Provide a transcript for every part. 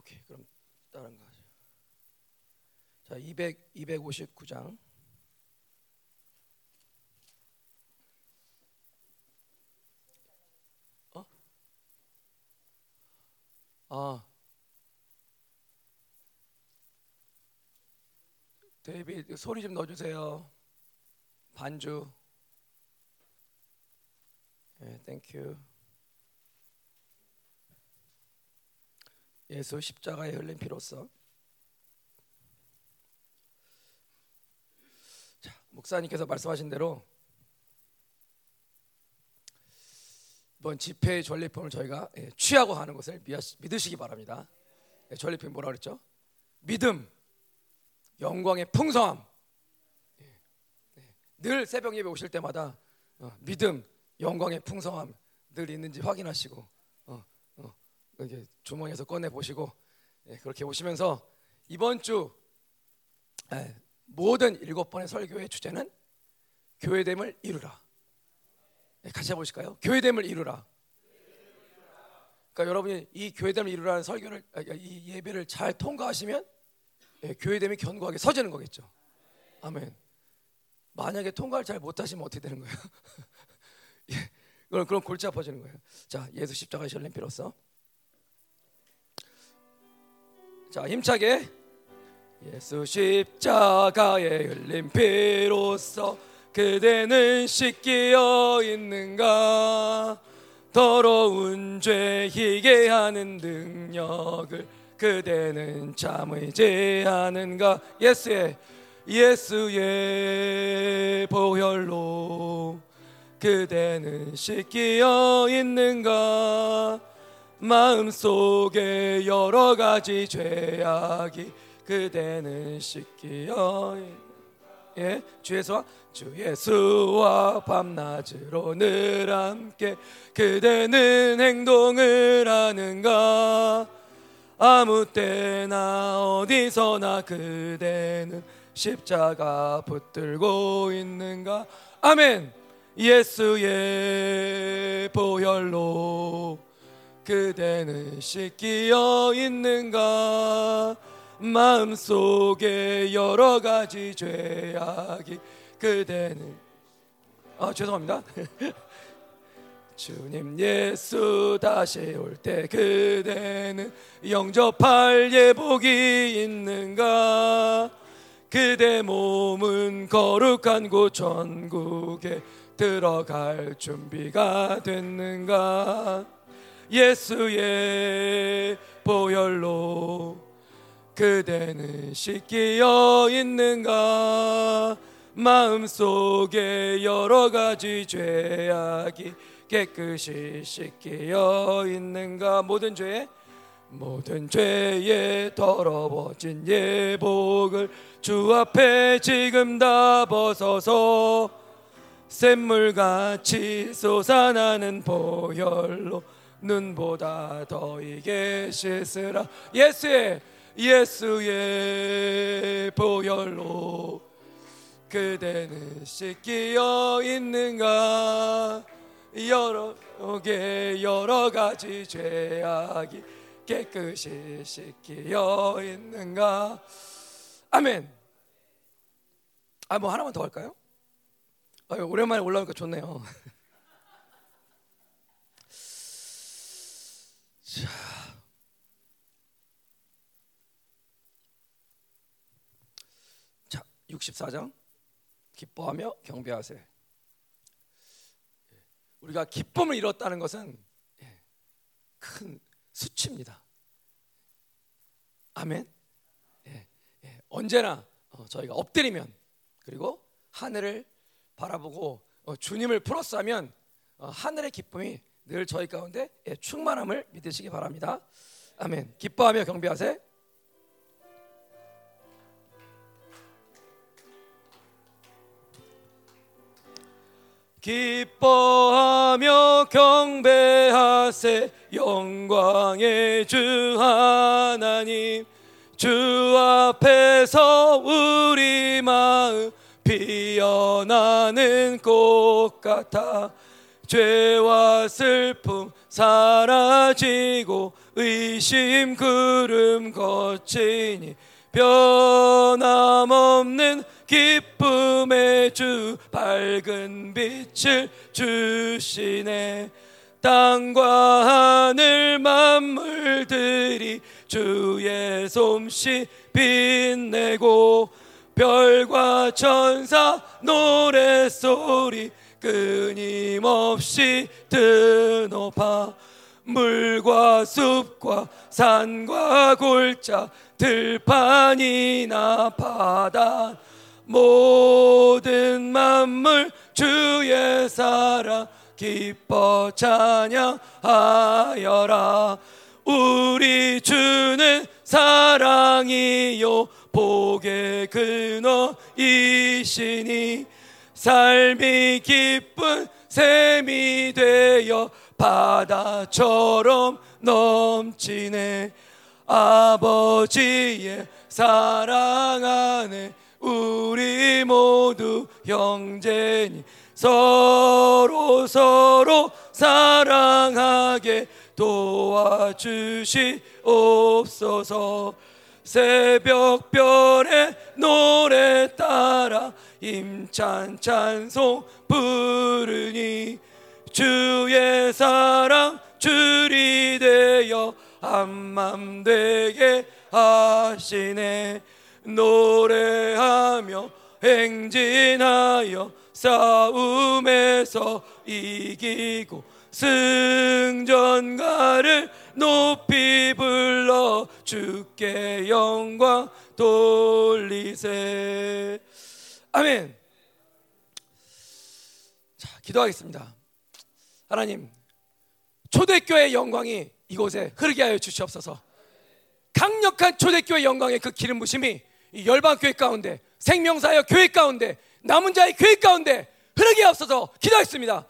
오케이 그럼 다른 거 하죠. 자 200, 259장 어? 아 데이비 소리 좀 넣어주세요. 반주. 예, 땡큐. 예수 십자가에 흘린 피로써. 자, 목사님께서 말씀하신 대로 이번 집회의 전리품을 저희가 예, 취하고 하는 것을 믿으시기 바랍니다. 예, 전리품 뭐라 그랬죠? 믿음. 영광의 풍성함. 예, 네. 늘 새벽 예배 오실 때마다 어, 믿음, 영광의 풍성함 늘 있는지 확인하시고 이렇게 주머니에서 꺼내 보시고 예, 그렇게 오시면서 이번 주 예, 모든 일곱 번의 설교의 주제는 교회됨을 이루라. 같이 해보실까요? 교회됨을 이루라. 그러니까 여러분이 이 교회됨을 이루라는 설교를 아, 이 예배를 잘 통과하시면 예, 교회됨이 견고하게 서지는 거겠죠. 아멘. 만약에 통과를 잘 못하시면 어떻게 되는 거예요? 예, 그럼 그럼 골치 아파지는 거예요. 자, 예수 십자가의 설렘 피로써 자 힘차게. 예수 십자가의 흘린 피로써 그대는 씻기어 있는가? 더러운 죄 희게 하는 능력을 그대는 참의 제하는가? 예수의 예수의 보혈로 그대는 씻기어 있는가 마음속에 여러 가지 죄악이 그대는 씻기어. 예, 주 예수와? 주 예수와 밤낮으로 늘 함께 그대는 행동을 하는가? 아무 때나 어디서나 그대는 십자가 붙들고 있는가? 아멘! 예수의 보혈로 그대는 씻기어 있는가? 마음속에 여러 가지 죄악이 그대는 아 죄송합니다. 주님 예수 다시 올 때 그대는 영접할 예복이 있는가? 그대 몸은 거룩한 곳 천국에 들어갈 준비가 됐는가 예수의 보혈로 그대는 씻기어 있는가? 마음속에 여러 가지 죄악이 깨끗이 씻기어 있는가? 모든 죄 모든 죄에 더러워진 예복을 주 앞에 지금 다 벗어서 샘물같이 솟아나는 보혈로 눈보다 더 이게 씻으라. 예수의 예수의 보혈로 그대는 씻기어 있는가? 여러 개 여러 가지 죄악이 깨끗이 씻기어 있는가? 아멘. 아 뭐 하나만 더 할까요? 아유, 오랜만에 올라오니까 좋네요 자, 자 64장. 기뻐하며 경배하세. 우리가 기쁨을 잃었다는 것은 예, 큰 수치입니다. 아멘. 예, 예, 언제나 어, 저희가 엎드리면 그리고 하늘을 바라보고 어, 주님을 플러스하면 어, 하늘의 기쁨이 늘 저희 가운데 충만함을 믿으시기 바랍니다. 아멘. 기뻐하며 경배하세. 기뻐하며 경배하세 영광의 주 하나님 주 앞에서 우리 마음 피어나는 꽃 같아 죄와 슬픔 사라지고 의심 구름 거치니 변함없는 기쁨의 주 밝은 빛을 주시네. 땅과 하늘 만물들이 주의 솜씨 빛내고 별과 천사 노래소리 끊임없이 드높아 물과 숲과 산과 골짜 들판이나 바다 모든 만물 주의 사랑 기뻐 찬양하여라. 우리 주는 사랑이요 복의 근원이시니 삶이 기쁜 샘이 되어 바다처럼 넘치네. 아버지의 사랑 안에 우리 모두 형제니 서로 서로 사랑하게 도와주시옵소서. 새벽별의 노래 따라 임찬 찬송 부르니 주의 사랑 줄이 되어 한맘 되게 하시네. 노래하며 행진하여 싸움에서 이기고 승전가를 높이 불러 주께 영광 돌리세 아멘. 자 기도하겠습니다. 하나님 초대교회 영광이 이곳에 흐르게 하여 주시옵소서. 강력한 초대교회 영광의 그 기름 부심이 이 열방교회 가운데 생명사역 교회 가운데 남은 자의 교회 가운데 흐르게 없어서. 기도했습니다.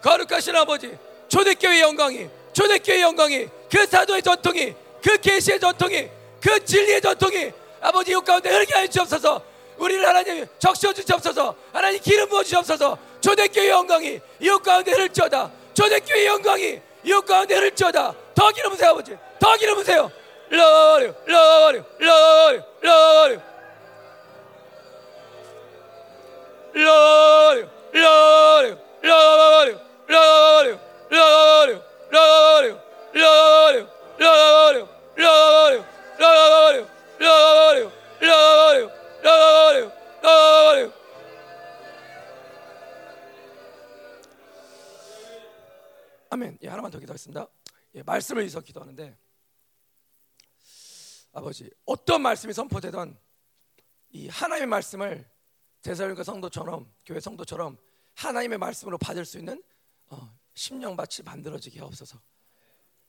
거룩하신 아버지 초대교회 영광이 초대교회 영광이 그 사도의 전통이 그 계시의 전통이 그 진리의 전통이 아버지 이 가운데 흐르게 하여 주옵소서 우리를 하나님 적셔 주옵소서 하나님 기름 부어 주옵소서 초대교회 영광이 이 가운데 흐를지어다 초대교회 영광이 이 가운데 흐를지어다 더 기름 부세요 아버지 더 기름 부세요 러려 러려 러려 러려 러려 러려 러려 러려 러려 러려 러려 러 려 러려 러려 러려 러려 러려 러려 아멘. 예, 하나만 더 기도하겠습니다. 예, 말씀을 위해서 기도하는데 아버지 어떤 말씀이 선포되던 이 하나님의 말씀을 대사님과 성도처럼 교회 성도처럼 하나님의 말씀으로 받을 수 있는 어, 심령밭이 만들어지게 하옵소서.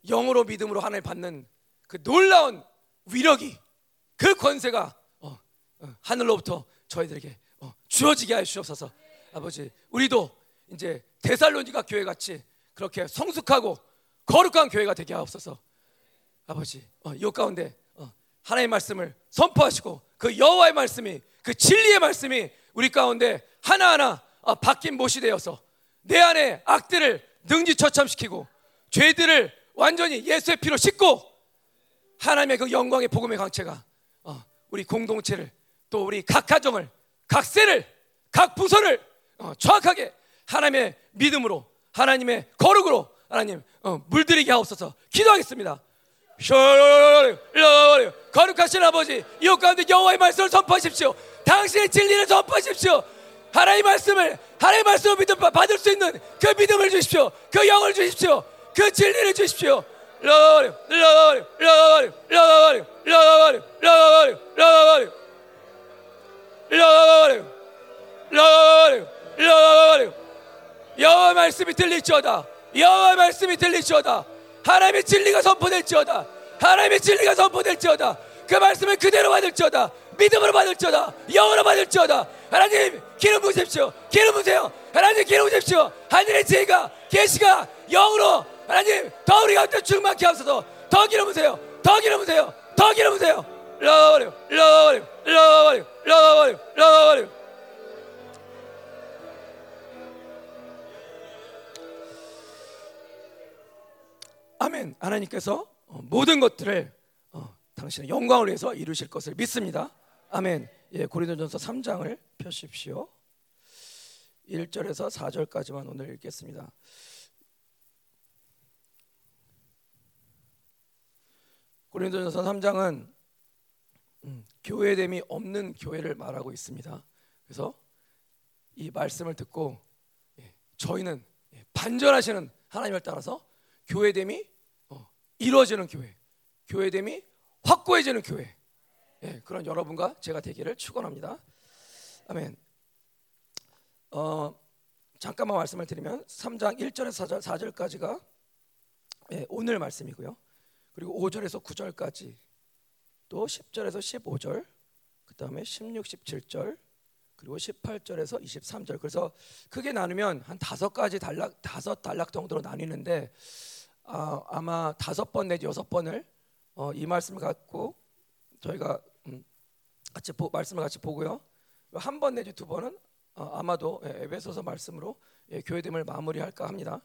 영으로 믿음으로 하나님 받는 그 놀라운 위력이 그 권세가 어, 어, 하늘로부터 저희들에게 어, 주어지게 하여 주옵소서. 아버지 우리도 이제 데살로니가 교회 같이 그렇게 성숙하고 거룩한 교회가 되게 하옵소서. 아버지 어, 이 가운데 하나님의 말씀을 선포하시고 그 여호와의 말씀이 그 진리의 말씀이 우리 가운데 하나하나 어, 바뀐 못이 되어서 내 안에 악들을 능지 처참시키고 죄들을 완전히 예수의 피로 씻고 하나님의 그 영광의 복음의 강체가 어, 우리 공동체를 또 우리 각 가정을 각 세를 각 부서를 어, 정확하게 하나님의 믿음으로 하나님의 거룩으로 하나님 물들이게 하옵소서. 기도하겠습니다. 거룩하신 아버지 이 가운데 여호와의 말씀을 선포하십시오. 당신의 진리를 선포하십시오. 하나님의 말씀을 하나님의 말씀을 믿음 받을 수 있는 그 믿음을 주십시오. 그 영을 주십시오. 그 진리를 주십시오 러리 러리 러리 러리 러리 러리 러리 러리 러리 러리 여호와 말씀이 들릴지어다. 여호와 말씀이 들릴지어다. 하나님의 진리가 선포될지어다. 하나님의 진리가 선포될지어다. 그 말씀을 그대로 받을지어다. 믿음으로 받을지어다. 영으로 받을지어다. 하나님 기름 부으십시오. 기름 부으세요. 하나님 기름 부으십시오. 하늘의 지혜가 계시가 영으로 하나님 더 우리가 어때 충만케 하소서? 더 기름으세요. 더 기름으세요. 더 기름으세요. 러버려 러버려 러버려 러버려 러버려 아멘. 하나님께서 어, 모든 것들을 어, 당신의 영광을 위해서 이루실 것을 믿습니다. 아멘. 예, 고린도전서 3장을 펴십시오. 1절에서 4절까지만 오늘 읽겠습니다. 고린도전서 3장은 음, 교회됨이 없는 교회를 말하고 있습니다. 그래서 이 말씀을 듣고 예, 저희는 예, 반전하시는 하나님을 따라서 교회됨이 어, 이루어지는 교회, 교회됨이 확고해지는 교회. 예, 그런 여러분과 제가 되기를 축원합니다. 아멘. 어, 잠깐만 말씀을 드리면 3장 1절에서 4절, 4절까지가 예, 오늘 말씀이고요. 그리고 5절에서 9절까지 또 10절에서 15절 그다음에 16, 17절 그리고 18절에서 23절 그래서 크게 나누면 한 다섯 가지 단락 다섯 단락 정도로 나뉘는데 아, 아마 다섯 번 내지 여섯 번을 어, 이 말씀을 갖고 저희가 음, 같이 보, 말씀을 같이 보고요 한 번 내지 두 번은 어, 아마도 예, 에베소서 말씀으로 예, 교회됨을 마무리할까 합니다.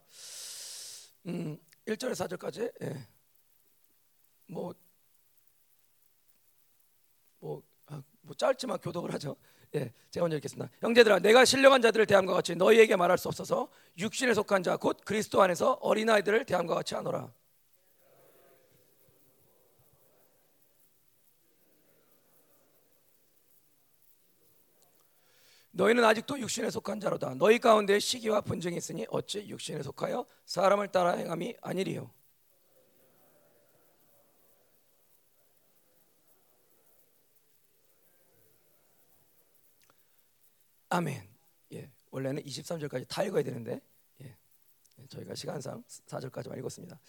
음, 1절에서 4절까지 예. 뭐, 뭐, 아, 뭐 짧지만 교독을 하죠. 예, 제가 먼저 읽겠습니다. 형제들아, 내가 신령한 자들을 대함과 같이 너희에게 말할 수 없어서 육신에 속한 자 곧 그리스도 안에서 어린 아이들을 대함과 같이 하노라. 너희는 아직도 육신에 속한 자로다. 너희 가운데 시기와 분쟁이 있으니 어찌 육신에 속하여 사람을 따라 행함이 아니리요. 아멘. 예, 원래는 23절까지 다 읽어야 되는데 예, 예 저희가 시간상 4절까지만 읽었습니다.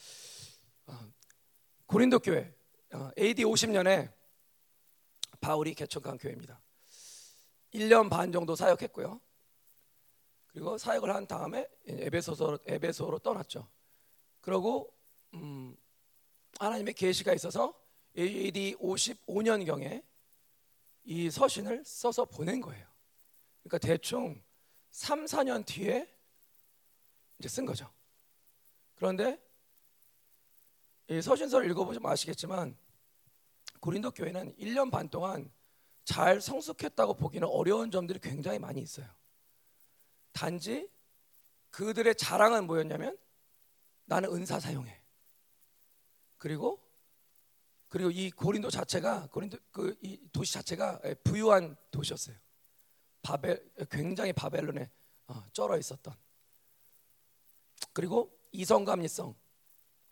어, 고린도 교회 어, AD 50년에 바울이 개척한 교회입니다. 1년 반 정도 사역했고요. 그리고 사역을 한 다음에 에베소서 에베소로 떠났죠. 그리고 음, 하나님의 계시가 있어서 AD 55년 경에 이 서신을 써서 보낸 거예요. 그러니까 대충 3, 4년 뒤에 이제 쓴 거죠. 그런데 이 서신서를 읽어보시면 아시겠지만 고린도 교회는 1년 반 동안 잘 성숙했다고 보기는 어려운 점들이 굉장히 많이 있어요. 단지 그들의 자랑은 뭐였냐면 나는 은사 사용해. 그리고 그리고 이 고린도 자체가 고린도 그 이 도시 자체가 부유한 도시였어요. 바벨 굉장히 바벨론에 어, 쩔어 있었던 그리고 이성감리성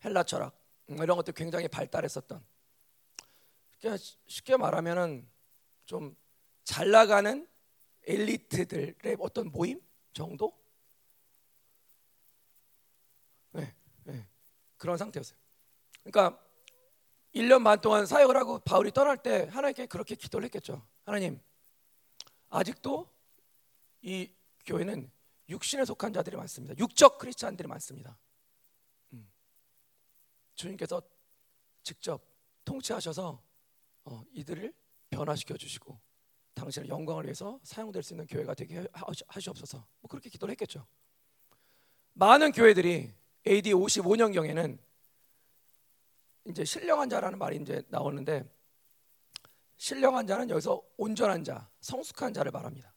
헬라 철학 음, 이런 것들 굉장히 발달했었던 그러니까 쉽게 말하면은 좀 잘 나가는 엘리트들의 어떤 모임 정도 네, 네, 그런 상태였어요. 그러니까 1년 반 동안 사역을 하고 바울이 떠날 때 하나님께 그렇게 기도를 했겠죠. 하나님 아직도 이 교회는 육신에 속한 자들이 많습니다. 육적 크리스찬들이 많습니다. 음. 주님께서 직접 통치하셔서 어, 이들을 변화시켜 주시고 당신의 영광을 위해서 사용될 수 있는 교회가 되게 하시옵소서. 뭐 그렇게 기도를 했겠죠. 많은 교회들이 AD 55년 경에는 이제 신령한 자라는 말이 이제 나오는데 신령한 자는 여기서 온전한 자, 성숙한 자를 말합니다.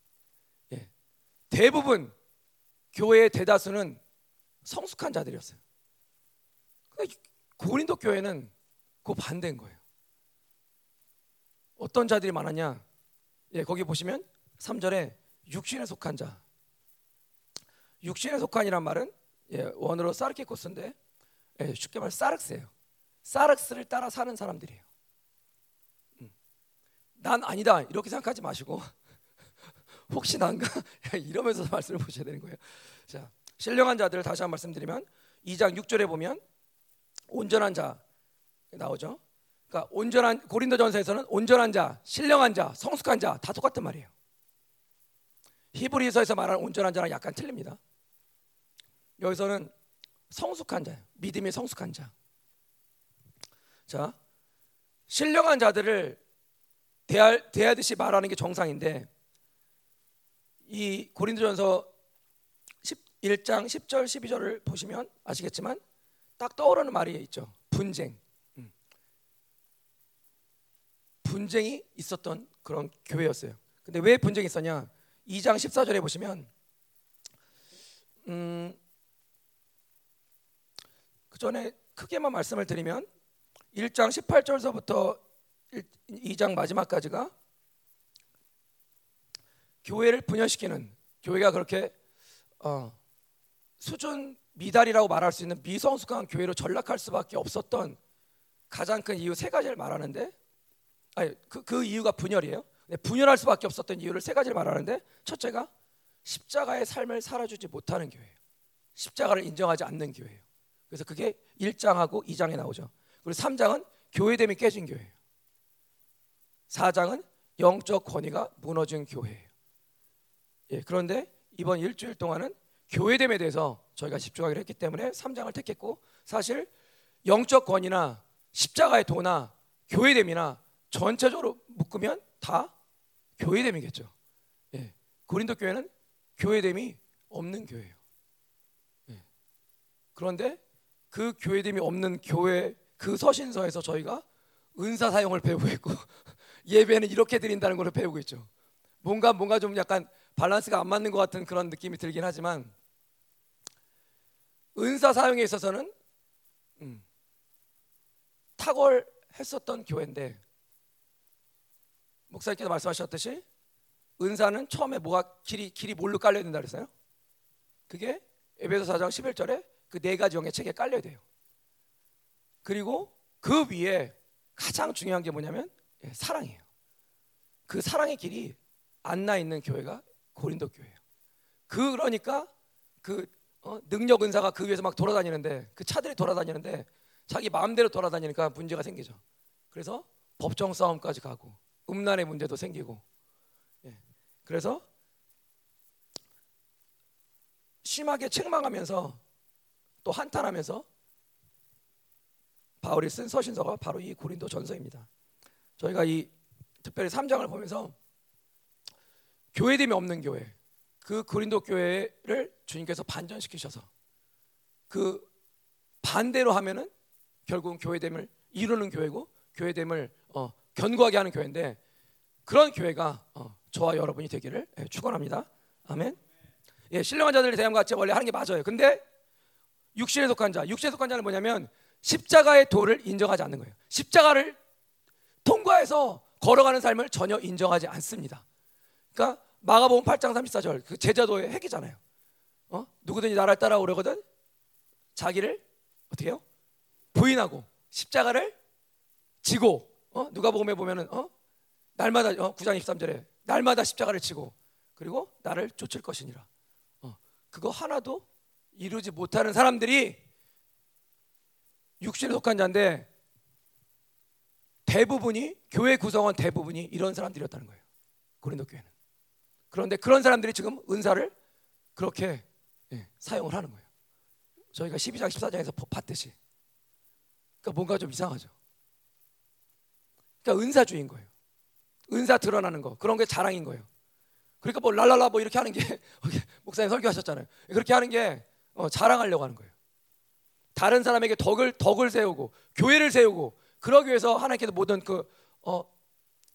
예. 대부분 교회의 대다수는 성숙한 자들이었어요. 고린도 교회는 그 반대인 거예요. 어떤 자들이 많았냐? 예, 거기 보시면 3절에 육신에 속한 자. 육신에 속한이란 말은 예, 원어로 사르키코스인데 예, 쉽게 말해 사르스예요. 사르스를 따라 사는 사람들이에요. 난 아니다 이렇게 생각하지 마시고 혹시 난가 이러면서 말씀을 보셔야 되는 거예요. 자, 신령한 자들을 다시 한번 말씀드리면 2장 6절에 보면 온전한 자 나오죠. 그러니까 온전한 고린도전서에서는 온전한 자, 신령한 자, 성숙한 자 다 똑같은 말이에요. 히브리서에서 말하는 온전한 자랑 약간 틀립니다. 여기서는 성숙한 자, 믿음이 성숙한 자. 자, 신령한 자들을 대할, 대하듯이 말하는 게 정상인데 이 고린도전서 1장 10절 12절을 보시면 아시겠지만 딱 떠오르는 말이 있죠. 분쟁. 음. 분쟁이 있었던 그런 교회였어요. 근데 왜 분쟁이 있었냐? 2장 14절에 보시면 음, 그 전에 크게만 말씀을 드리면 1장 18절서부터 2장 마지막까지가 교회를 분열시키는 교회가 그렇게 어, 수준 미달이라고 말할 수 있는 미성숙한 교회로 전락할 수밖에 없었던 가장 큰 이유 세 가지를 말하는데 아니 그, 그 이유가 분열이에요. 분열할 수밖에 없었던 이유를 세 가지를 말하는데 첫째가 십자가의 삶을 살아주지 못하는 교회예요. 십자가를 인정하지 않는 교회예요. 그래서 그게 1장하고 2장에 나오죠. 그리고 3장은 교회됨이 깨진 교회예요. 4장은 영적 권위가 무너진 교회예요. 예, 그런데 이번 일주일 동안은 교회됨에 대해서 저희가 집중하기로 했기 때문에 3장을 택했고 사실 영적 권위나 십자가의 도나 교회됨이나 전체적으로 묶으면 다 교회됨이겠죠. 예. 고린도 교회는 교회됨이 없는 교회예요. 예. 그런데 그 교회됨이 없는 교회 그 서신서에서 저희가 은사 사용을 배우고 있고 예배는 이렇게 드린다는 걸 배우고 있죠. 뭔가 뭔가 좀 약간 밸런스가 안 맞는 것 같은 그런 느낌이 들긴 하지만 은사 사용에 있어서는 음, 탁월했었던 교회인데 목사님께서 말씀하셨듯이 은사는 처음에 뭐가 길이 길이 뭘로 깔려야 된다 그랬어요? 그게 에베소 4장 11절에 그 네 가지 영의 책에 깔려야 돼요. 그리고 그 위에 가장 중요한 게 뭐냐면 예, 사랑이에요. 그 사랑의 길이 안나 있는 교회가 고린도 교회예요. 그러니까 그 어, 능력 은사가 그 위에서 막 돌아다니는데 그 차들이 돌아다니는데 자기 마음대로 돌아다니니까 문제가 생기죠. 그래서 법정 싸움까지 가고 음란의 문제도 생기고 예. 그래서 심하게 책망하면서 또 한탄하면서 바울이 쓴 서신서가 바로 이 고린도 전서입니다. 저희가 이 특별히 3장을 보면서 교회됨이 없는 교회 그 고린도 교회를 주님께서 반전시키셔서 그 반대로 하면은 결국은 교회됨을 이루는 교회고 교회됨을 어, 견고하게 하는 교회인데 그런 교회가 어, 저와 여러분이 되기를 예, 축원합니다. 아멘. 예, 신령한 자들이 대함 같이 원래 하는 게 맞아요. 근데 육신에 속한 자, 육신에 속한 자는 뭐냐면 십자가의 도를 인정하지 않는 거예요. 십자가를 통과해서 걸어가는 삶을 전혀 인정하지 않습니다. 그러니까 마가복음 8장 34절 그 제자도의 핵이잖아요. 어? 누구든지 나를 따라오려거든 자기를 어떻게 해요? 부인하고 십자가를 지고 어? 누가복음에 보면은 어? 날마다 어? 9장 23절에 날마다 십자가를 지고 그리고 나를 쫓을 것이니라. 어. 그거 하나도 이루지 못하는 사람들이 육신에 속한 자인데 대부분이 교회 구성원 대부분이 이런 사람들이었다는 거예요. 고린도 교회는. 그런데 그런 사람들이 지금 은사를 그렇게 예, 사용을 하는 거예요. 저희가 12장 14장에서 봤듯이. 그러니까 뭔가 좀 이상하죠. 그러니까 은사주의인 거예요. 은사 드러나는 거 그런 게 자랑인 거예요. 그러니까 뭐 랄랄라 뭐 이렇게 하는 게 목사님 설교하셨잖아요. 그렇게 하는 게 어, 자랑하려고 하는 거예요. 다른 사람에게 덕을 덕을 세우고 교회를 세우고 그러기 위해서 하나님께서 모든 그 어,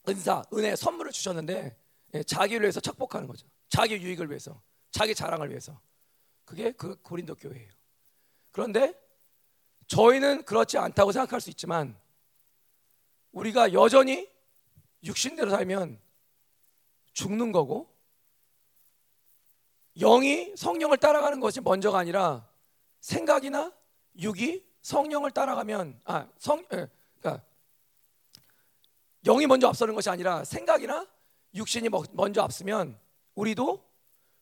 은사, 은혜, 선물을 주셨는데 예, 자기를 위해서 착복하는 거죠. 자기 유익을 위해서, 자기 자랑을 위해서. 그게 그 고린도 교회예요. 그런데 저희는 그렇지 않다고 생각할 수 있지만 우리가 여전히 육신대로 살면 죽는 거고 영이 성령을 따라가는 것이 먼저가 아니라 생각이나 육이 성령을 따라가면 아성 예, 영이 먼저 앞서는 것이 아니라 생각이나 육신이 먼저 앞서면 우리도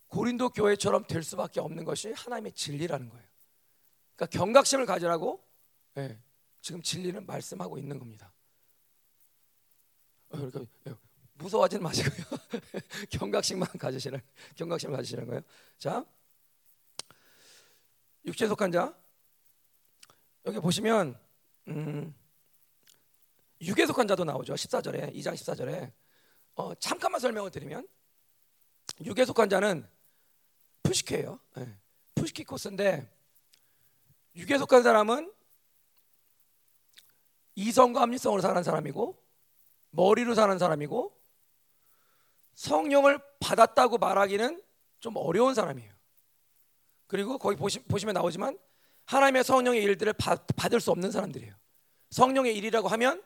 고린도 교회처럼 될 수밖에 없는 것이 하나님의 진리라는 거예요. 그러니까 경각심을 가지라고 예, 지금 진리는 말씀하고 있는 겁니다. 어, 예, 무서워하지는 마시고요. 경각심만 가지시는 경각심을 가지시는 거예요. 자, 육체 속한 자 여기 보시면 음, 육에 속한 자도 나오죠. 14절에 2장 14절에 어, 잠깐만 설명을 드리면 육에 속한 자는 푸시케예요. 네. 푸시키 코스인데 육에 속한 사람은 이성과 합리성으로 사는 사람이고 머리로 사는 사람이고 성령을 받았다고 말하기는 좀 어려운 사람이에요. 그리고 거기 보시, 보시면 나오지만 하나님의 성령의 일들을 받, 받을 수 없는 사람들이에요. 성령의 일이라고 하면 어,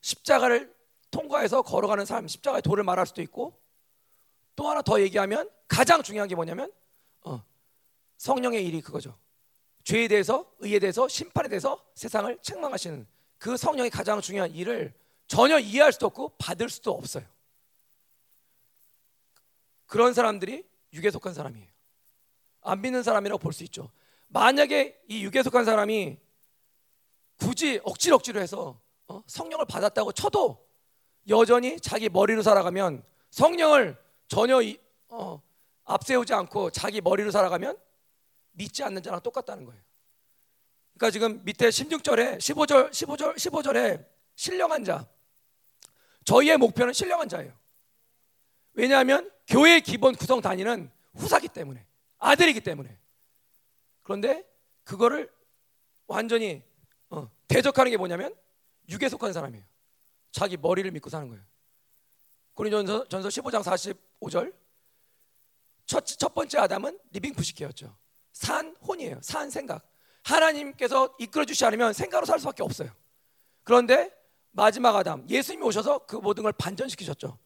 십자가를 통과해서 걸어가는 사람, 십자가의 도를 말할 수도 있고 또 하나 더 얘기하면 가장 중요한 게 뭐냐면 어, 성령의 일이 그거죠. 죄에 대해서, 의에 대해서, 심판에 대해서 세상을 책망하시는 그 성령의 가장 중요한 일을 전혀 이해할 수도 없고 받을 수도 없어요. 그런 사람들이 육에 속한 사람이에요. 안 믿는 사람이라고 볼 수 있죠. 만약에 이 육에 속한 사람이 굳이 억지로 억지로 해서 어? 성령을 받았다고 쳐도 여전히 자기 머리로 살아가면 성령을 전혀 이, 어, 앞세우지 않고 자기 머리로 살아가면 믿지 않는 자랑 똑같다는 거예요. 그러니까 지금 밑에 16절에 15절 15절 15절에 신령한 자 저희의 목표는 신령한 자예요. 왜냐하면 교회 기본 구성 단위는 후사기 때문에 아들이기 때문에 그런데 그거를 완전히 어, 대적하는 게 뭐냐면 육에 속한 사람이에요. 자기 머리를 믿고 사는 거예요. 고린전서 전서 15장 45절 첫, 첫 번째 아담은 living psyche였죠. 산 혼이에요. 산 생각. 하나님께서 이끌어 주시 않으면 생각으로 살 수밖에 없어요. 그런데 마지막 아담 예수님이 오셔서 그 모든 걸 반전시키셨죠.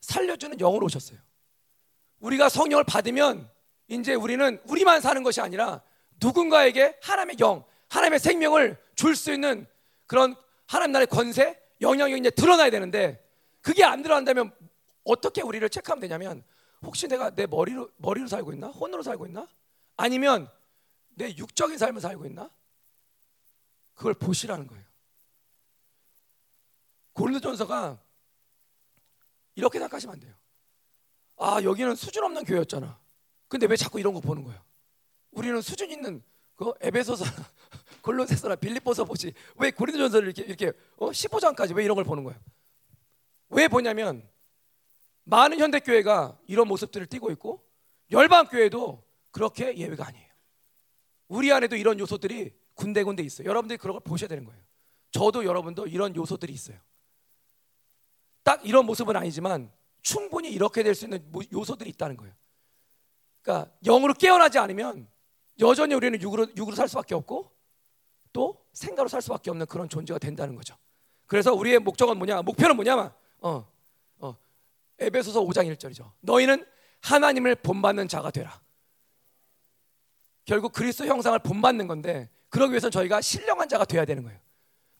살려주는 영으로 오셨어요. 우리가 성령을 받으면 이제 우리는 우리만 사는 것이 아니라 누군가에게 하나님의 영, 하나님의 생명을 줄 수 있는 그런 하나님 나라의 권세, 영향력이 이제 드러나야 되는데 그게 안 드러난다면 어떻게 우리를 체크하면 되냐면 혹시 내가 내 머리로 머리로 살고 있나? 혼으로 살고 있나? 아니면 내 육적인 삶을 살고 있나? 그걸 보시라는 거예요. 고린도전서가 이렇게 생각하시면 안 돼요. 아 여기는 수준 없는 교회였잖아. 근데 왜 자꾸 이런 거 보는 거야? 우리는 수준 있는 그 에베소서, 골로새서나 빌립보서 보지 왜 고린도전서를 이렇게 이렇게 어? 15장까지 왜 이런 걸 보는 거야? 왜 보냐면 많은 현대 교회가 이런 모습들을 띠고 있고 열방 교회도 그렇게 예외가 아니에요. 우리 안에도 이런 요소들이 군데군데 있어요. 여러분들이 그런 걸 보셔야 되는 거예요. 저도 여러분도 이런 요소들이 있어요. 딱 이런 모습은 아니지만 충분히 이렇게 될 수 있는 요소들이 있다는 거예요. 그러니까 영으로 깨어나지 않으면 여전히 우리는 육으로, 육으로 살 수밖에 없고 또 생각으로 살 수밖에 없는 그런 존재가 된다는 거죠. 그래서 우리의 목적은 뭐냐? 목표는 뭐냐면 어, 어, 에베소서 5장 1절이죠. 너희는 하나님을 본받는 자가 되라. 결국 그리스도 형상을 본받는 건데 그러기 위해서 저희가 신령한 자가 돼야 되는 거예요.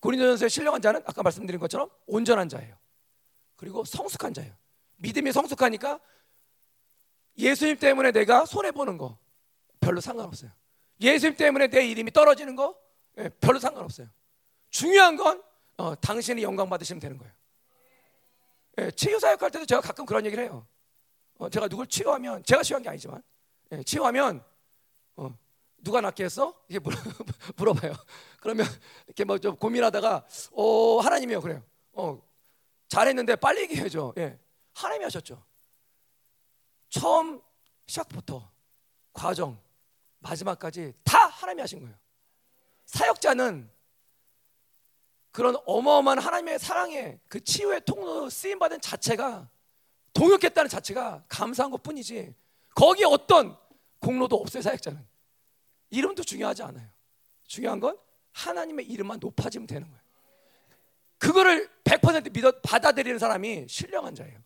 고린도전서의 신령한 자는 아까 말씀드린 것처럼 온전한 자예요. 그리고 성숙한 자예요. 믿음이 성숙하니까 예수님 때문에 내가 손해 보는 거 별로 상관없어요. 예수님 때문에 내 이름이 떨어지는 거 예, 별로 상관없어요. 중요한 건 어, 당신이 영광 받으시면 되는 거예요. 예, 치유 사역할 때도 제가 가끔 그런 얘기를 해요. 어, 제가 누굴 치유하면 제가 치유한 게 아니지만 예, 치유하면 어, 누가 낫게 했어? 이게 물어, 물어봐요. 그러면 이렇게 뭐 좀 고민하다가 어, 하나님이요 그래요. 어, 잘했는데 빨리 얘기해줘. 예, 하나님이 하셨죠. 처음 시작부터 과정 마지막까지 다 하나님이 하신 거예요. 사역자는 그런 어마어마한 하나님의 사랑의 그 치유의 통로 쓰임 받은 자체가 동역했다는 자체가 감사한 것 뿐이지 거기에 어떤 공로도 없어요 사역자는. 이름도 중요하지 않아요. 중요한 건 하나님의 이름만 높아지면 되는 거예요. 그거를 100% 믿어 받아들이는 사람이 신령한 자예요.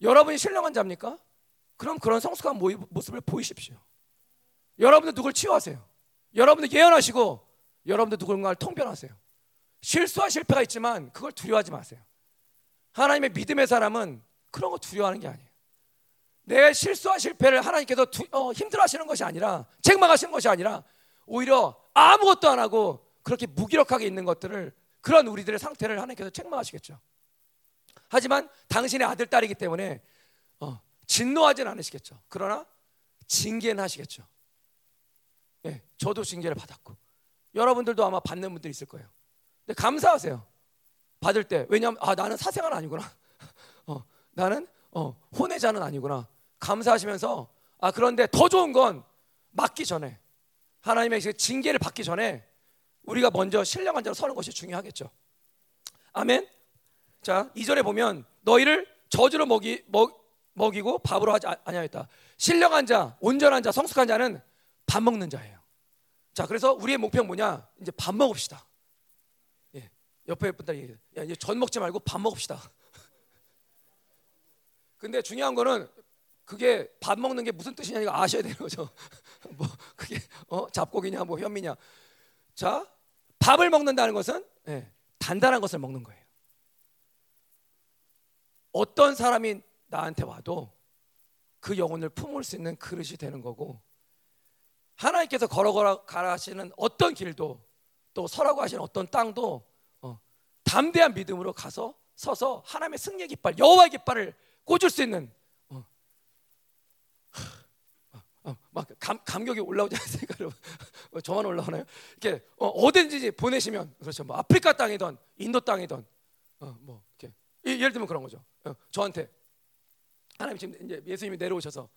여러분이 신령한 자입니까? 그럼 그런 성숙한 모습을 보이십시오. 여러분들 누굴 치유하세요 여러분들 예언하시고 여러분들 누군가를 통변하세요 실수와 실패가 있지만 그걸 두려워하지 마세요. 하나님의 믿음의 사람은 그런 거 두려워하는 게 아니에요. 내 실수와 실패를 하나님께서 두, 어, 힘들어하시는 것이 아니라 책망하시는 것이 아니라 오히려 아무것도 안 하고 그렇게 무기력하게 있는 것들을 그런 우리들의 상태를 하나님께서 책망하시겠죠. 하지만 당신의 아들 딸이기 때문에 어, 진노하지는 않으시겠죠. 그러나 징계는 하시겠죠. 예, 저도 징계를 받았고 여러분들도 아마 받는 분들 있을 거예요. 근데 감사하세요. 받을 때. 왜냐하면 아 나는 사생아는 아니구나. 어, 나는 어, 혼외자는 아니구나. 감사하시면서 아 그런데 더 좋은 건 맞기 전에 하나님의 그 징계를 받기 전에 우리가 먼저 신령한 자로 서는 것이 중요하겠죠. 아멘. 자, 이전에 보면 너희를 저주로 먹이 먹, 먹이고 밥으로 하지 아니하였다. 신령한 자, 온전한 자, 성숙한 자는 밥 먹는 자예요. 자, 그래서 우리의 목표는 뭐냐? 이제 밥 먹읍시다. 예, 옆에 분들 얘기해. 야, 이제 전 먹지 말고 밥 먹읍시다. 근데 중요한 거는 그게 밥 먹는 게 무슨 뜻이냐 이거 아셔야 되는 거죠. 뭐 그게 어 잡곡이냐 뭐 현미냐. 자, 밥을 먹는다는 것은 예, 단단한 것을 먹는 거예요. 어떤 사람이 나한테 와도 그 영혼을 품을 수 있는 그릇이 되는 거고 하나님께서 걸어가라 가시는 어떤 길도 또 서라고 하시는 어떤 땅도 어, 담대한 믿음으로 가서 서서 하나님의 승리의 깃발 여호와의 깃발을 꽂을 수 있는 어, 어, 막 감, 감격이 올라오지 않습니까 여러분? 어, 저만 올라오나요? 이렇게 어, 딘지 보내시면 그렇죠. 뭐 아프리카 땅이든 인도 땅이든 어, 뭐 이렇게. 예를 들면 그런 거죠. 어, 저한테. 하나님 지금 이제 예수님이 내려오셔서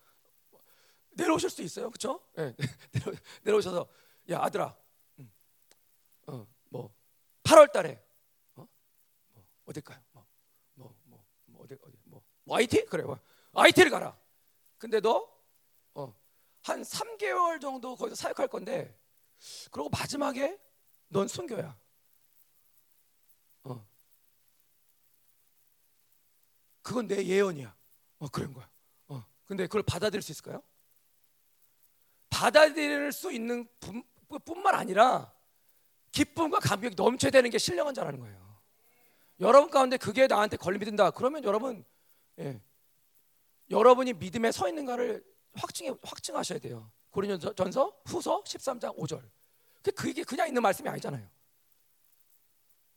내려오실 수 있어요, 그렇죠? 네, 내려, 내려오셔서 야 아들아, 음, 어, 뭐 8월달에 어? 뭐 어딜까요? 뭐, 뭐, 뭐, 뭐 어디 어디 뭐, 뭐 IT 그래, 뭐, IT를 가라. 근데 너 어, 한 3개월 정도 거기서 사역할 건데, 그리고 마지막에 넌 순교야. 어. 그건 내 예언이야. 어, 그런 거야. 어. 근데 그걸 받아들일 수 있을까요? 받아들일 수 있는 뿐만 아니라 기쁨과 감격이 넘쳐야 되는 게 신령한 자라는 거예요. 여러분 가운데 그게 나한테 걸림이 다 그러면 여러분 예, 여러분이 믿음에 서 있는가를 확증해 확증하셔야 돼요. 고린도전서 후서 13장 5절. 그게 그냥 있는 말씀이 아니잖아요.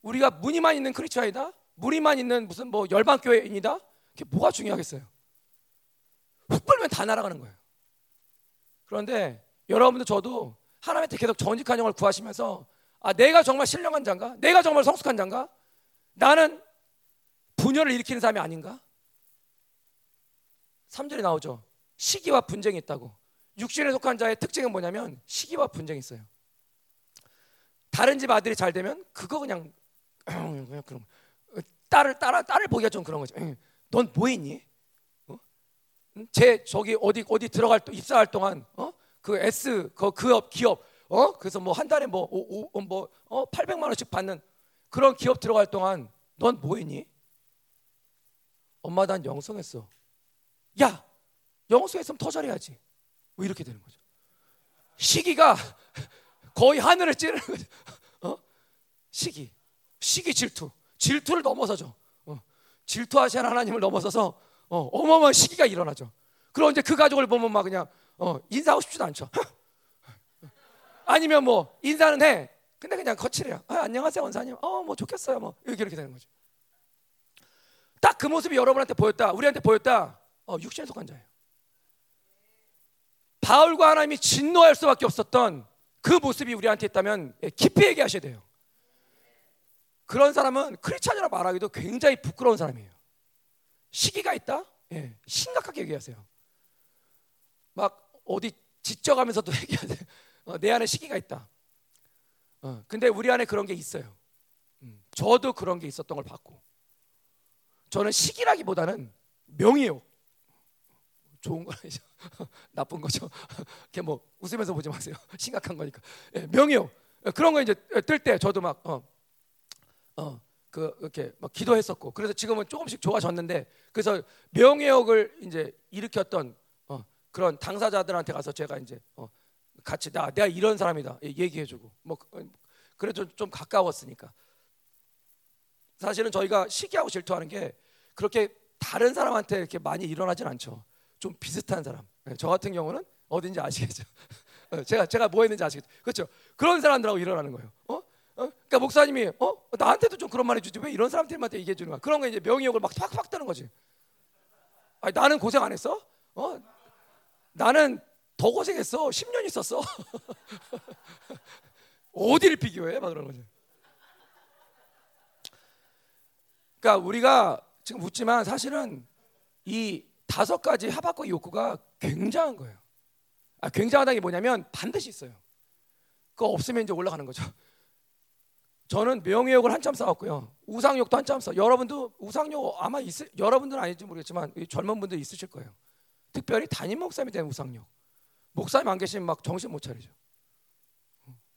우리가 무늬만 있는 크리스천이다. 무늬만 있는 무슨 뭐 열방 교회인이다. 그게 뭐가 중요하겠어요? 훅 불면 다 날아가는 거예요. 그런데 여러분도 저도 하나님한테 계속 정직한 영을 구하시면서 아 내가 정말 신령한 자인가? 내가 정말 성숙한 자인가? 나는 분열을 일으키는 사람이 아닌가? 3절에 나오죠. 시기와 분쟁이 있다고. 육신에 속한 자의 특징은 뭐냐면 시기와 분쟁이 있어요. 다른 집 아들이 잘 되면 그거 그냥 그냥 그런 딸을 따라 딸을 보기가 좀 그런 거죠. 넌 뭐했니? 제 저기 어디 어디 들어갈 입사할 동안 어? 그 S 그 기업 기업 어? 그래서 뭐 한 달에 뭐뭐어 800만 원씩 받는 그런 기업 들어갈 동안 넌 뭐 했니? 엄마 난 영성했어. 야 영성했으면 더 잘해야지. 뭐 이렇게 되는 거죠. 시기가 거의 하늘을 찌르는 거죠. 어? 시기, 시기 질투, 질투를 넘어서죠. 어. 질투하시는 하나님을 넘어서서 어, 어마어마한 시기가 일어나죠. 그럼 이제 그 가족을 보면 막 그냥 어, 인사하고 싶지도 않죠. 아니면 뭐 인사는 해. 근데 그냥 거칠해요. 아, 안녕하세요 원사님. 어 뭐 좋겠어요. 뭐 이렇게 이렇게 되는 거죠. 딱 그 모습이 여러분한테 보였다. 우리한테 보였다. 어, 육신에 속한 자예요. 바울과 하나님이 진노할 수밖에 없었던 그 모습이 우리한테 있다면 예, 깊이 얘기하셔야 돼요. 그런 사람은 크리스찬이라 말하기도 굉장히 부끄러운 사람이에요. 시기가 있다? 예, 심각하게 얘기하세요. 막 어디 지쳐가면서도 얘기하세요. 어, 내 안에 시기가 있다. 어, 근데 우리 안에 그런 게 있어요. 음, 저도 그런 게 있었던 걸 봤고, 저는 시기라기보다는 명예욕. 좋은 거 아니죠. 나쁜 거죠. 이렇게 뭐 웃으면서 보지 마세요. 심각한 거니까. 예, 명예욕. 그런 거 이제 뜰 때 저도 막 어, 어, 그 이렇게 막 기도했었고 그래서 지금은 조금씩 좋아졌는데 그래서 명예욕을 이제 일으켰던 어, 그런 당사자들한테 가서 제가 이제 어, 같이 나 내가 이런 사람이다 얘기해주고 뭐 어, 그래도 좀 가까웠으니까 사실은 저희가 시기하고 질투하는 게 그렇게 다른 사람한테 이렇게 많이 일어나진 않죠. 좀 비슷한 사람. 네, 저 같은 경우는 어딘지 아시겠죠? 어, 제가 제가 뭐 했는지 아시겠죠? 그렇죠? 그런 사람들하고 일어나는 거예요. 어? 어? 그러니까 목사님이 어 나한테도 좀 그런 말 해주지 왜 이런 사람들한테 얘기해 주는 거야? 그런 거 이제 명예욕을 막 팍팍 뜨는 거지. 아니, 나는 고생 안 했어? 어? 나는 더 고생했어. 10년 있었어. 어디를 비교해? 막 그런 거지. 그러니까 우리가 지금 묻지만 사실은 이 다섯 가지 하박국 욕구가 굉장한 거예요. 아, 굉장하다는 게 뭐냐면 반드시 있어요. 그거 없으면 이제 올라가는 거죠. 저는 명예욕을 한참 싸웠고요. 우상욕도 한참 싸. 여러분도 우상욕 아마 있을 여러분들은 아닐지 모르겠지만 젊은 분들 있으실 거예요. 특별히 담임 목사님에 대한 우상욕. 목사님 안 계시면 막 정신 못 차리죠.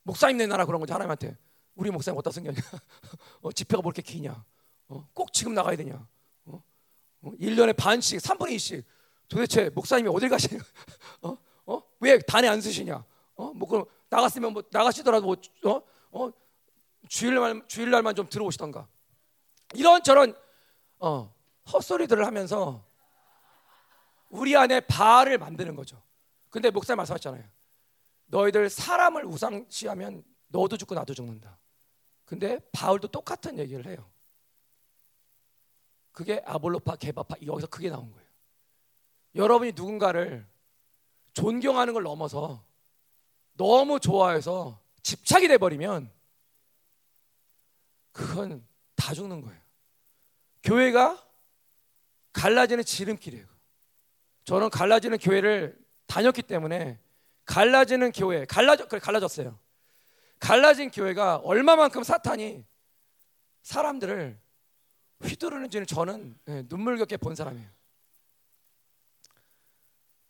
목사님 내놔라 그런 거지 하나님한테. 우리 목사님 어디다 생겼냐? 어, 집회가 뭐 이렇게 기냐? 어, 꼭 지금 나가야 되냐? 어? 어? 1년에 반씩, 3분의 2씩. 도대체 목사님이 어딜 가시냐? 어? 어? 왜 단에 안 쓰시냐? 어? 뭐 그럼 나갔으면 뭐 나가시더라도 뭐 어? 어? 주일날 주일날만 좀 들어오시던가. 이런 저런 어, 헛소리들을 하면서 우리 안에 바알을 만드는 거죠. 근데 목사님 말씀하셨잖아요. 너희들 사람을 우상시하면 너도 죽고 나도 죽는다. 근데 바울도 똑같은 얘기를 해요. 그게 아볼로파, 게바파 여기서 그게 나온 거예요. 여러분이 누군가를 존경하는 걸 넘어서 너무 좋아해서 집착이 돼 버리면 그건 다 죽는 거예요. 교회가 갈라지는 지름길이에요. 저는 갈라지는 교회를 다녔기 때문에 갈라지는 교회, 갈라져 그래 갈라졌어요. 갈라진 교회가 얼마만큼 사탄이 사람들을 휘두르는지는 저는 예, 눈물겹게 본 사람이에요.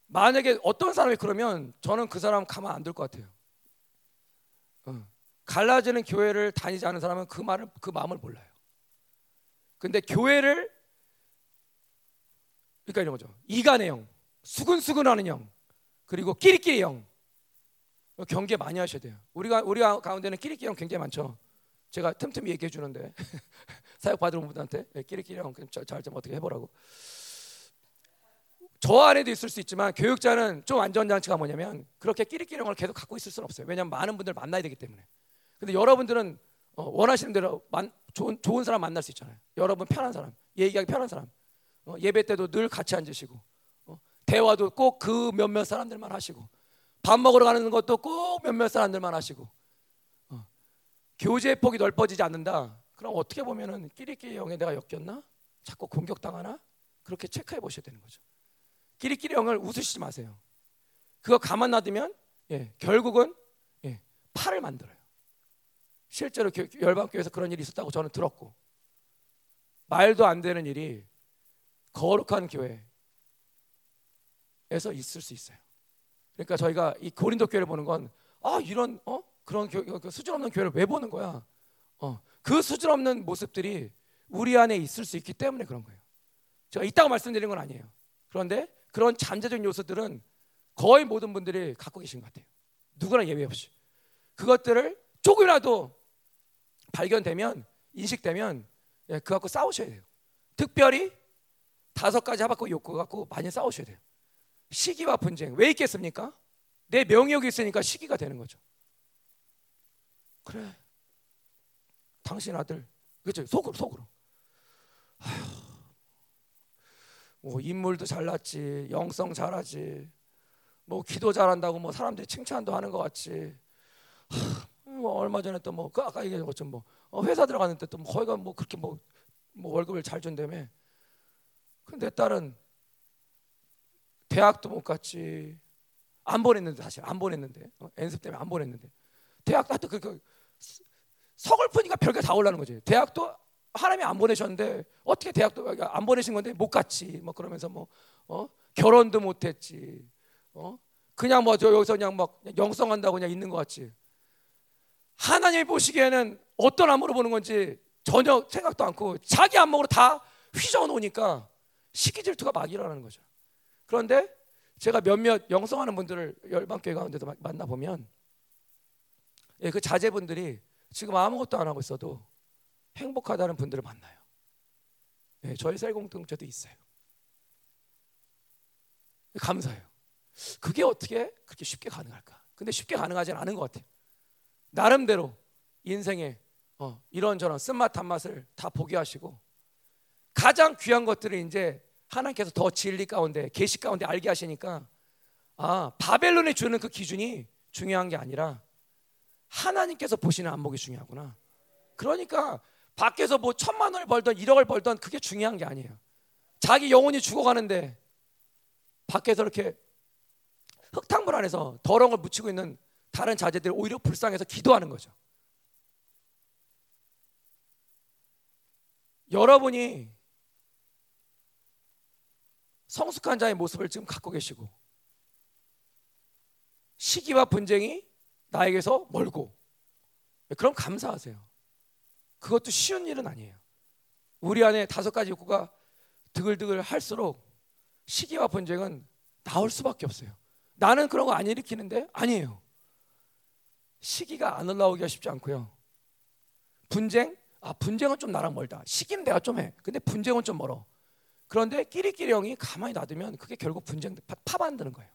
만약에 어떤 사람이 그러면 저는 그 사람 가만 안 둘 것 같아요. 어. 갈라지는 교회를 다니지 않은 사람은 그 말을 그 마음을 몰라요. 근데 교회를 그러니까 이런 거죠. 이간의 영, 수근수근하는 영, 그리고 끼리끼리 영. 경계 많이 하셔야 돼요. 우리가 우리 가운데는 끼리끼리 영 굉장히 많죠. 제가 틈틈이 얘기해 주는데 사역 받으러 온 분한테 네, 끼리끼리 형 잘좀 어떻게 해보라고. 저 안에도 있을 수 있지만 교육자는 좀 안전장치가 뭐냐면 그렇게 끼리끼리 형을 계속 갖고 있을 수는 없어요. 왜냐하면 많은 분들 만나야 되기 때문에. 근데 여러분들은 어, 원하시는 대로 만, 좋은, 좋은 사람 만날 수 있잖아요. 여러분 편한 사람, 얘기하기 편한 사람. 어, 예배 때도 늘 같이 앉으시고 어, 대화도 꼭 그 몇몇 사람들만 하시고 밥 먹으러 가는 것도 꼭 몇몇 사람들만 하시고 어, 교제의 폭이 넓어지지 않는다. 그럼 어떻게 보면은 끼리끼리 형에 내가 엮였나? 자꾸 공격당하나? 그렇게 체크해 보셔야 되는 거죠. 끼리끼리 형을 웃으시지 마세요. 그거 가만 놔두면 예, 결국은 예, 팔을 만들어요. 실제로 열방교회에서 그런 일이 있었다고 저는 들었고 말도 안 되는 일이 거룩한 교회에서 있을 수 있어요. 그러니까 저희가 이 고린도 교회를 보는 건 아 이런 어 그런 교, 그 수준 없는 교회를 왜 보는 거야? 어, 그 수준 없는 모습들이 우리 안에 있을 수 있기 때문에 그런 거예요. 제가 이따가 말씀드린 건 아니에요. 그런데 그런 잠재적 요소들은 거의 모든 분들이 갖고 계신 것 같아요. 누구나 예외 없이. 그것들을 조금이라도 발견되면 인식되면 예, 그 갖고 싸우셔야 돼요. 특별히 다섯 가지 하박국 욕구 갖고 많이 싸우셔야 돼요. 시기와 분쟁 왜 있겠습니까? 내 명욕이 있으니까 시기가 되는 거죠. 그래. 당신 아들 그죠 속으로 속으로. 뭐 인물도 잘났지, 영성 잘하지, 뭐 기도 잘한다고 뭐 사람들이 칭찬도 하는 것 같지. 뭐 얼마 전에 또뭐 그 아까 얘기한 것처럼 뭐 어, 회사 들어갔는데 또 뭐 거기가 뭐 그렇게 뭐, 뭐 월급을 잘 준다며. 근데 딸은 대학도 못 갔지. 안 보냈는데 사실 안 보냈는데 어, 연습 때문에 안 보냈는데 대학도 하여튼 그, 그 서글프니까 별게 다 올라는 거지. 대학도 하나님이 안 보내셨는데 어떻게 대학도 안 보내신 건데 못 갔지. 뭐 그러면서 뭐 어? 결혼도 못 했지. 어? 그냥 뭐 저 여기서 그냥 막 영성한다고 그냥 있는 것 같지. 하나님이 보시기에는 어떤 안목으로 보는 건지 전혀 생각도 않고 자기 안목으로 다 휘저어 놓으니까 시기 질투가 막 일어나는 거죠. 그런데 제가 몇몇 영성하는 분들을 열방교회 가운데도 만나 보면 예, 그 자제분들이 지금 아무것도 안 하고 있어도 행복하다는 분들을 만나요. 예, 저희 셀 공동체도 있어요. 감사해요. 그게 어떻게 그렇게 쉽게 가능할까? 근데 쉽게 가능하지 않은 것 같아요. 나름대로 인생에 어, 이런저런 쓴맛 단맛을 다 보게 하시고 가장 귀한 것들을 이제 하나님께서 더 진리 가운데 계시 가운데 알게 하시니까 아 바벨론이 주는 그 기준이 중요한 게 아니라 하나님께서 보시는 안목이 중요하구나. 그러니까 밖에서 뭐 천만 원을 벌던 1억을 벌던 그게 중요한 게 아니에요. 자기 영혼이 죽어가는데 밖에서 이렇게 흙탕물 안에서 더러운 걸 묻히고 있는 다른 자제들이 오히려 불쌍해서 기도하는 거죠. 여러분이 성숙한 자의 모습을 지금 갖고 계시고 시기와 분쟁이 나에게서 멀고 그럼 감사하세요. 그것도 쉬운 일은 아니에요. 우리 안에 다섯 가지 욕구가 드글드글 할수록 시기와 분쟁은 나올 수밖에 없어요. 나는 그런 거 안 일으키는데 아니에요. 시기가 안 올라오기가 쉽지 않고요. 분쟁? 아 분쟁은 좀 나랑 멀다. 시기는 내가 좀 해. 근데 분쟁은 좀 멀어. 그런데 끼리끼리 형이 가만히 놔두면 그게 결국 분쟁 파, 파 만드는 거예요.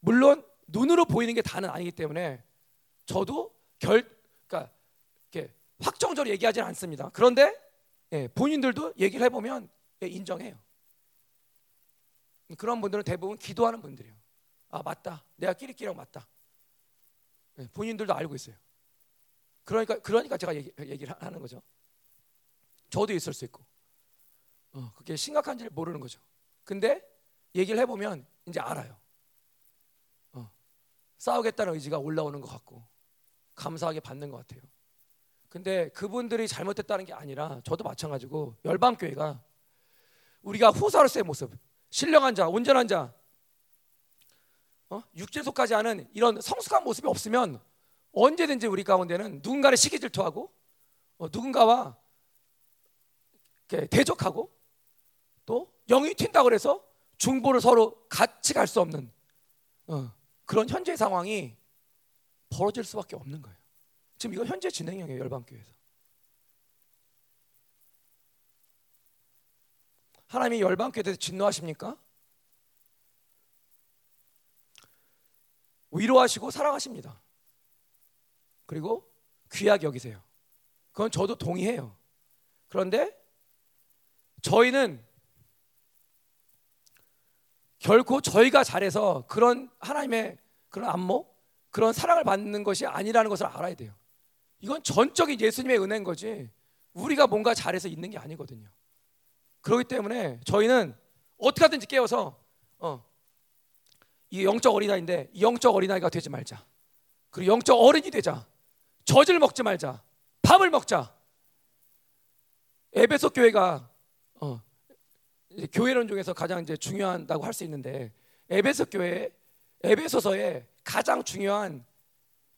물론 눈으로 보이는 게 다는 아니기 때문에 저도 결 그러니까 이렇게 확정적으로 얘기하지는 않습니다. 그런데 예, 본인들도 얘기를 해보면 예, 인정해요. 그런 분들은 대부분 기도하는 분들이에요. 아 맞다, 내가 끼리끼리랑 맞다. 예, 본인들도 알고 있어요. 그러니까 그러니까 제가 얘기, 얘기를 하는 거죠. 저도 있을 수 있고, 어, 그게 심각한지를 모르는 거죠. 근데 얘기를 해보면 이제 알아요. 어, 싸우겠다는 의지가 올라오는 것 같고 감사하게 받는 것 같아요. 근데 그분들이 잘못했다는 게 아니라 저도 마찬가지고 열방교회가 우리가 후사로서의 모습, 신령한 자, 온전한 자, 어? 속하지 않은 이런 성숙한 모습이 없으면 언제든지 우리 가운데는 누군가를 시기 질투하고 어, 누군가와 대적하고 또 영이 튄다고 그래서 중보를 서로 같이 갈 수 없는 어, 그런 현재 상황이 벌어질 수밖에 없는 거예요. 지금 이거 현재 진행형이에요 열방교회에서. 하나님이 열방교회에 대해서 진노하십니까? 위로하시고 사랑하십니다. 그리고 귀하게 여기세요. 그건 저도 동의해요. 그런데 저희는 결코 저희가 잘해서 그런 하나님의 그런 안목, 그런 사랑을 받는 것이 아니라는 것을 알아야 돼요. 이건 전적인 예수님의 은혜인 거지 우리가 뭔가 잘해서 있는 게 아니거든요. 그렇기 때문에 저희는 어떻게 하든지 깨워서 어, 이 영적 어린아이인데 영적 어린아이가 되지 말자. 그리고 영적 어른이 되자. 젖을 먹지 말자. 밥을 먹자. 에베소 교회가 어, 교회론 중에서 가장 이제 중요하다고 할 수 있는데 에베소 교회 에베소서의 가장 중요한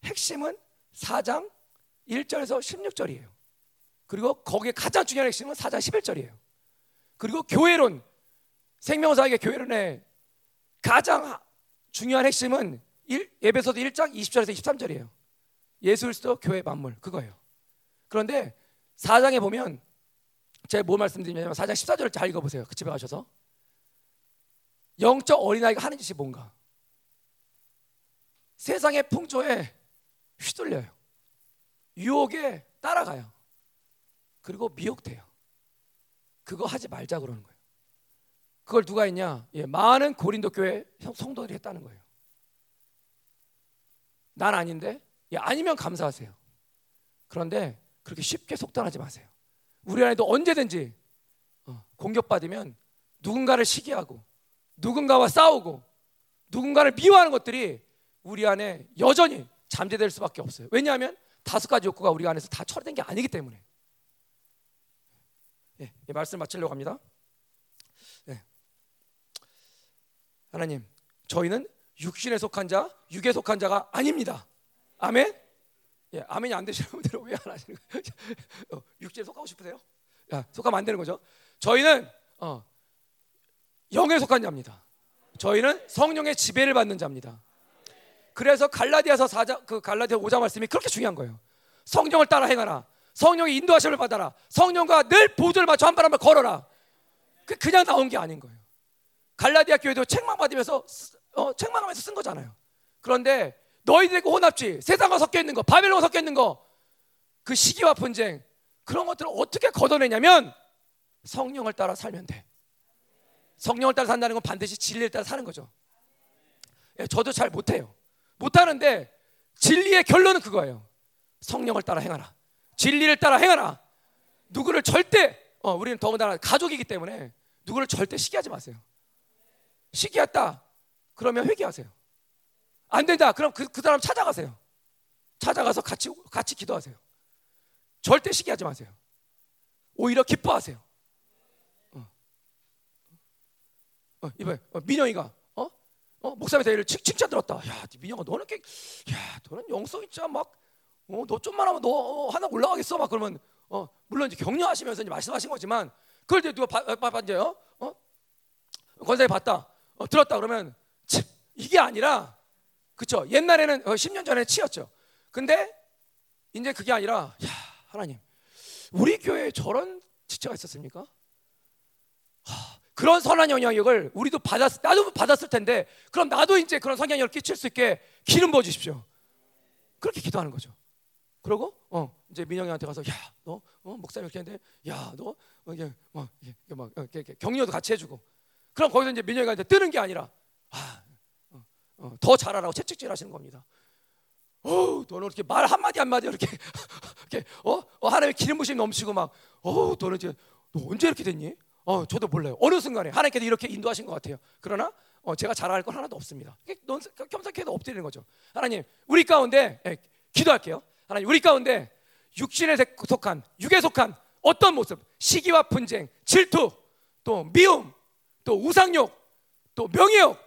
핵심은 4장 1절에서 16절이에요. 그리고 거기에 가장 중요한 핵심은 4장 11절이에요. 그리고 교회론 생명사학의 교회론의 가장 중요한 핵심은 1, 예배서도 1장 20절에서 23절이에요. 예수 그리스도 교회 만물 그거예요. 그런데 4장에 보면 제가 뭐 말씀드리냐면 4장 14절을 잘 읽어보세요. 그 집에 가셔서 영적 어린아이가 하는 짓이 뭔가 세상의 풍조에 휘둘려요. 유혹에 따라가요. 그리고 미혹돼요. 그거 하지 말자 그러는 거예요. 그걸 누가 했냐? 예, 많은 고린도 교회 성도들이 했다는 거예요. 난 아닌데? 예, 아니면 감사하세요. 그런데 그렇게 쉽게 속단하지 마세요. 우리 안에도 언제든지 어, 공격받으면 누군가를 시기하고 누군가와 싸우고 누군가를 미워하는 것들이 우리 안에 여전히 잠재될 수밖에 없어요. 왜냐하면 다섯 가지 욕구가 우리 안에서 다 처리된 게 아니기 때문에. 예, 말씀 마치려고 합니다. 예. 하나님, 저희는 육신에 속한 자, 육에 속한 자가 아닙니다. 아멘. 예, 아멘이 안 되시는 분들은 왜 안 하시는 거예요? 어, 육체에 속하고 싶으세요? 야, 속하면 안 되는 거죠. 저희는 어, 영에 속한 자입니다. 저희는 성령의 지배를 받는 자입니다. 그래서 갈라디아서 4장 그 갈라디아 5장 말씀이 그렇게 중요한 거예요. 성령을 따라 행하라. 성령의 인도하심을 받아라. 성령과 늘 보조를 맞춰 한 발 한 발 걸어라. 그 그냥 나온 게 아닌 거예요. 갈라디아 교회도 책망 받으면서 어, 책망하면서 쓴 거잖아요. 그런데 너희들의 그 혼합지, 세상과 섞여 있는 거, 바벨론과 섞여 있는 거, 그 시기와 분쟁 그런 것들을 어떻게 걷어내냐면 성령을 따라 살면 돼. 성령을 따라 산다는 건 반드시 진리를 따라 사는 거죠. 예, 저도 잘 못해요. 못하는데 진리의 결론은 그거예요. 성령을 따라 행하라. 진리를 따라 행하라. 누구를 절대 어, 우리는 더군다나 가족이기 때문에 누구를 절대 시기하지 마세요. 시기했다. 그러면 회개하세요. 안 된다. 그럼 그, 그 사람 찾아가세요. 찾아가서 같이 같이 기도하세요. 절대 시기하지 마세요. 오히려 기뻐하세요. 어. 어, 이번에 어, 민영이가 어? 어, 목사님 대회를 칭찬 들었다. 야, 민영아 너는 게, 야, 너는 영성이 진짜 막, 어, 너 좀만 하면 너 어, 하나 올라가겠어. 막 그러면 어, 물론 이제 격려하시면서 이제 말씀하신 거지만 그걸 이제 누가 봐, 봐, 봐, 이제요? 어? 권사님 봤다. 어, 들었다 그러면 참, 이게 아니라 그쵸 옛날에는 어, 10년 전에 치였죠. 근데 이제 그게 아니라 야 하나님 우리 교회에 저런 지체가 있었습니까? 하, 그런 선한 영향력을 우리도 받았 나도 받았을 텐데 그럼 나도 이제 그런 성향력을 끼칠 수 있게 기름 부어 주십시오. 그렇게 기도하는 거죠. 그러고 어 이제 민영이한테 가서 야너 어, 목사님 이렇게 했는데 야너 어, 이게 막 이게 막 어, 이렇게 격려도 같이 해주고 그럼 거기서 이제 민영이한테 뜨는 게 아니라 아, 어, 어, 더 잘하라고 채찍질 하시는 겁니다. 어, 너는 이렇게 말 한마디 한마디 이렇게, 이렇게 어? 어 하나님의 기름 부심 넘치고 막, 어, 너는 이제 너 언제 이렇게 됐니? 어, 저도 몰라요. 어느 순간에 하나님께서 이렇게 인도하신 것 같아요. 그러나 어, 제가 잘할 건 하나도 없습니다. 넌 겸손케도 엎드리는 거죠. 하나님, 우리 가운데 예, 기도할게요. 하나님, 우리 가운데 육신에 속한 육에 속한 어떤 모습, 시기와 분쟁, 질투, 또 미움, 또 우상욕, 또 명예욕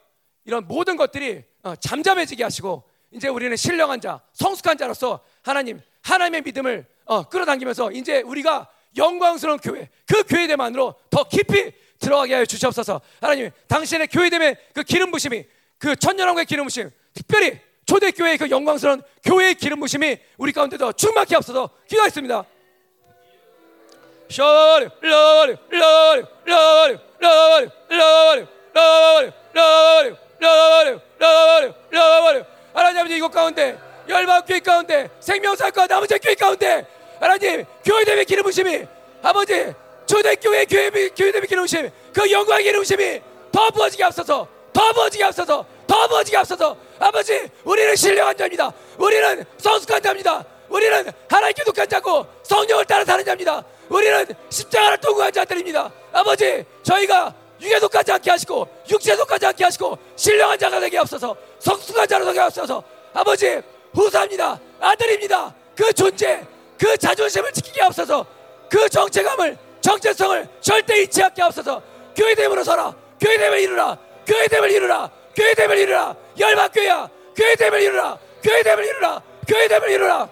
이런 모든 것들이 어, 잠잠해지게 하시고 이제 우리는 신령한 자, 성숙한 자로서 하나님, 하나님의 믿음을 어, 끌어당기면서 이제 우리가 영광스러운 교회, 그 교회대만으로 더 깊이 들어가게 하여 주시옵소서. 하나님, 당신의 교회됨의 그 기름 부심이, 그 천년왕국의 기름 부심, 특별히 초대교회의 그 영광스러운 교회의 기름 부심이 우리 가운데 더 충만케 없어서 기도했습니다. 셔리, 러리, 러리, 러리, 하나님 아버지 이곳 가운데 열방 교회 가운데 생명사과 나머지 교회 가운데 하나님 교회됨의 기름 부심이 아버지 초대교회 교회 교회됨의 기름 부심 그 영광의 기름 부심이 더 부어지게 앞서서 더 부어지게 앞서서 더 부어지게 앞서서 아버지 우리는 신령한 자입니다. 우리는 성숙한 자입니다. 우리는 하나님께 독한 자고 성령을 따라 사는 자입니다. 우리는 십자가를 통과한 자들입니다 아버지 저희가 육에 속하지 않게 하시고 육체에 속하지 않게 하시고 신령한 자가 되게 없어서 성숙한 자로 되게 없어서. 아버지 후사입니다. 아들입니다. 그 존재 그 자존심을 지키게 없어서. 그 정체감을 정체성을 절대 잊지 않게 없어서. 교회됨으로 서라. 교회됨을 이루라. 교회됨을 이루라. 교회됨을 이루라. 열방교회야 교회됨을 이루라. 교회됨을 이루라. 교회됨을 이루라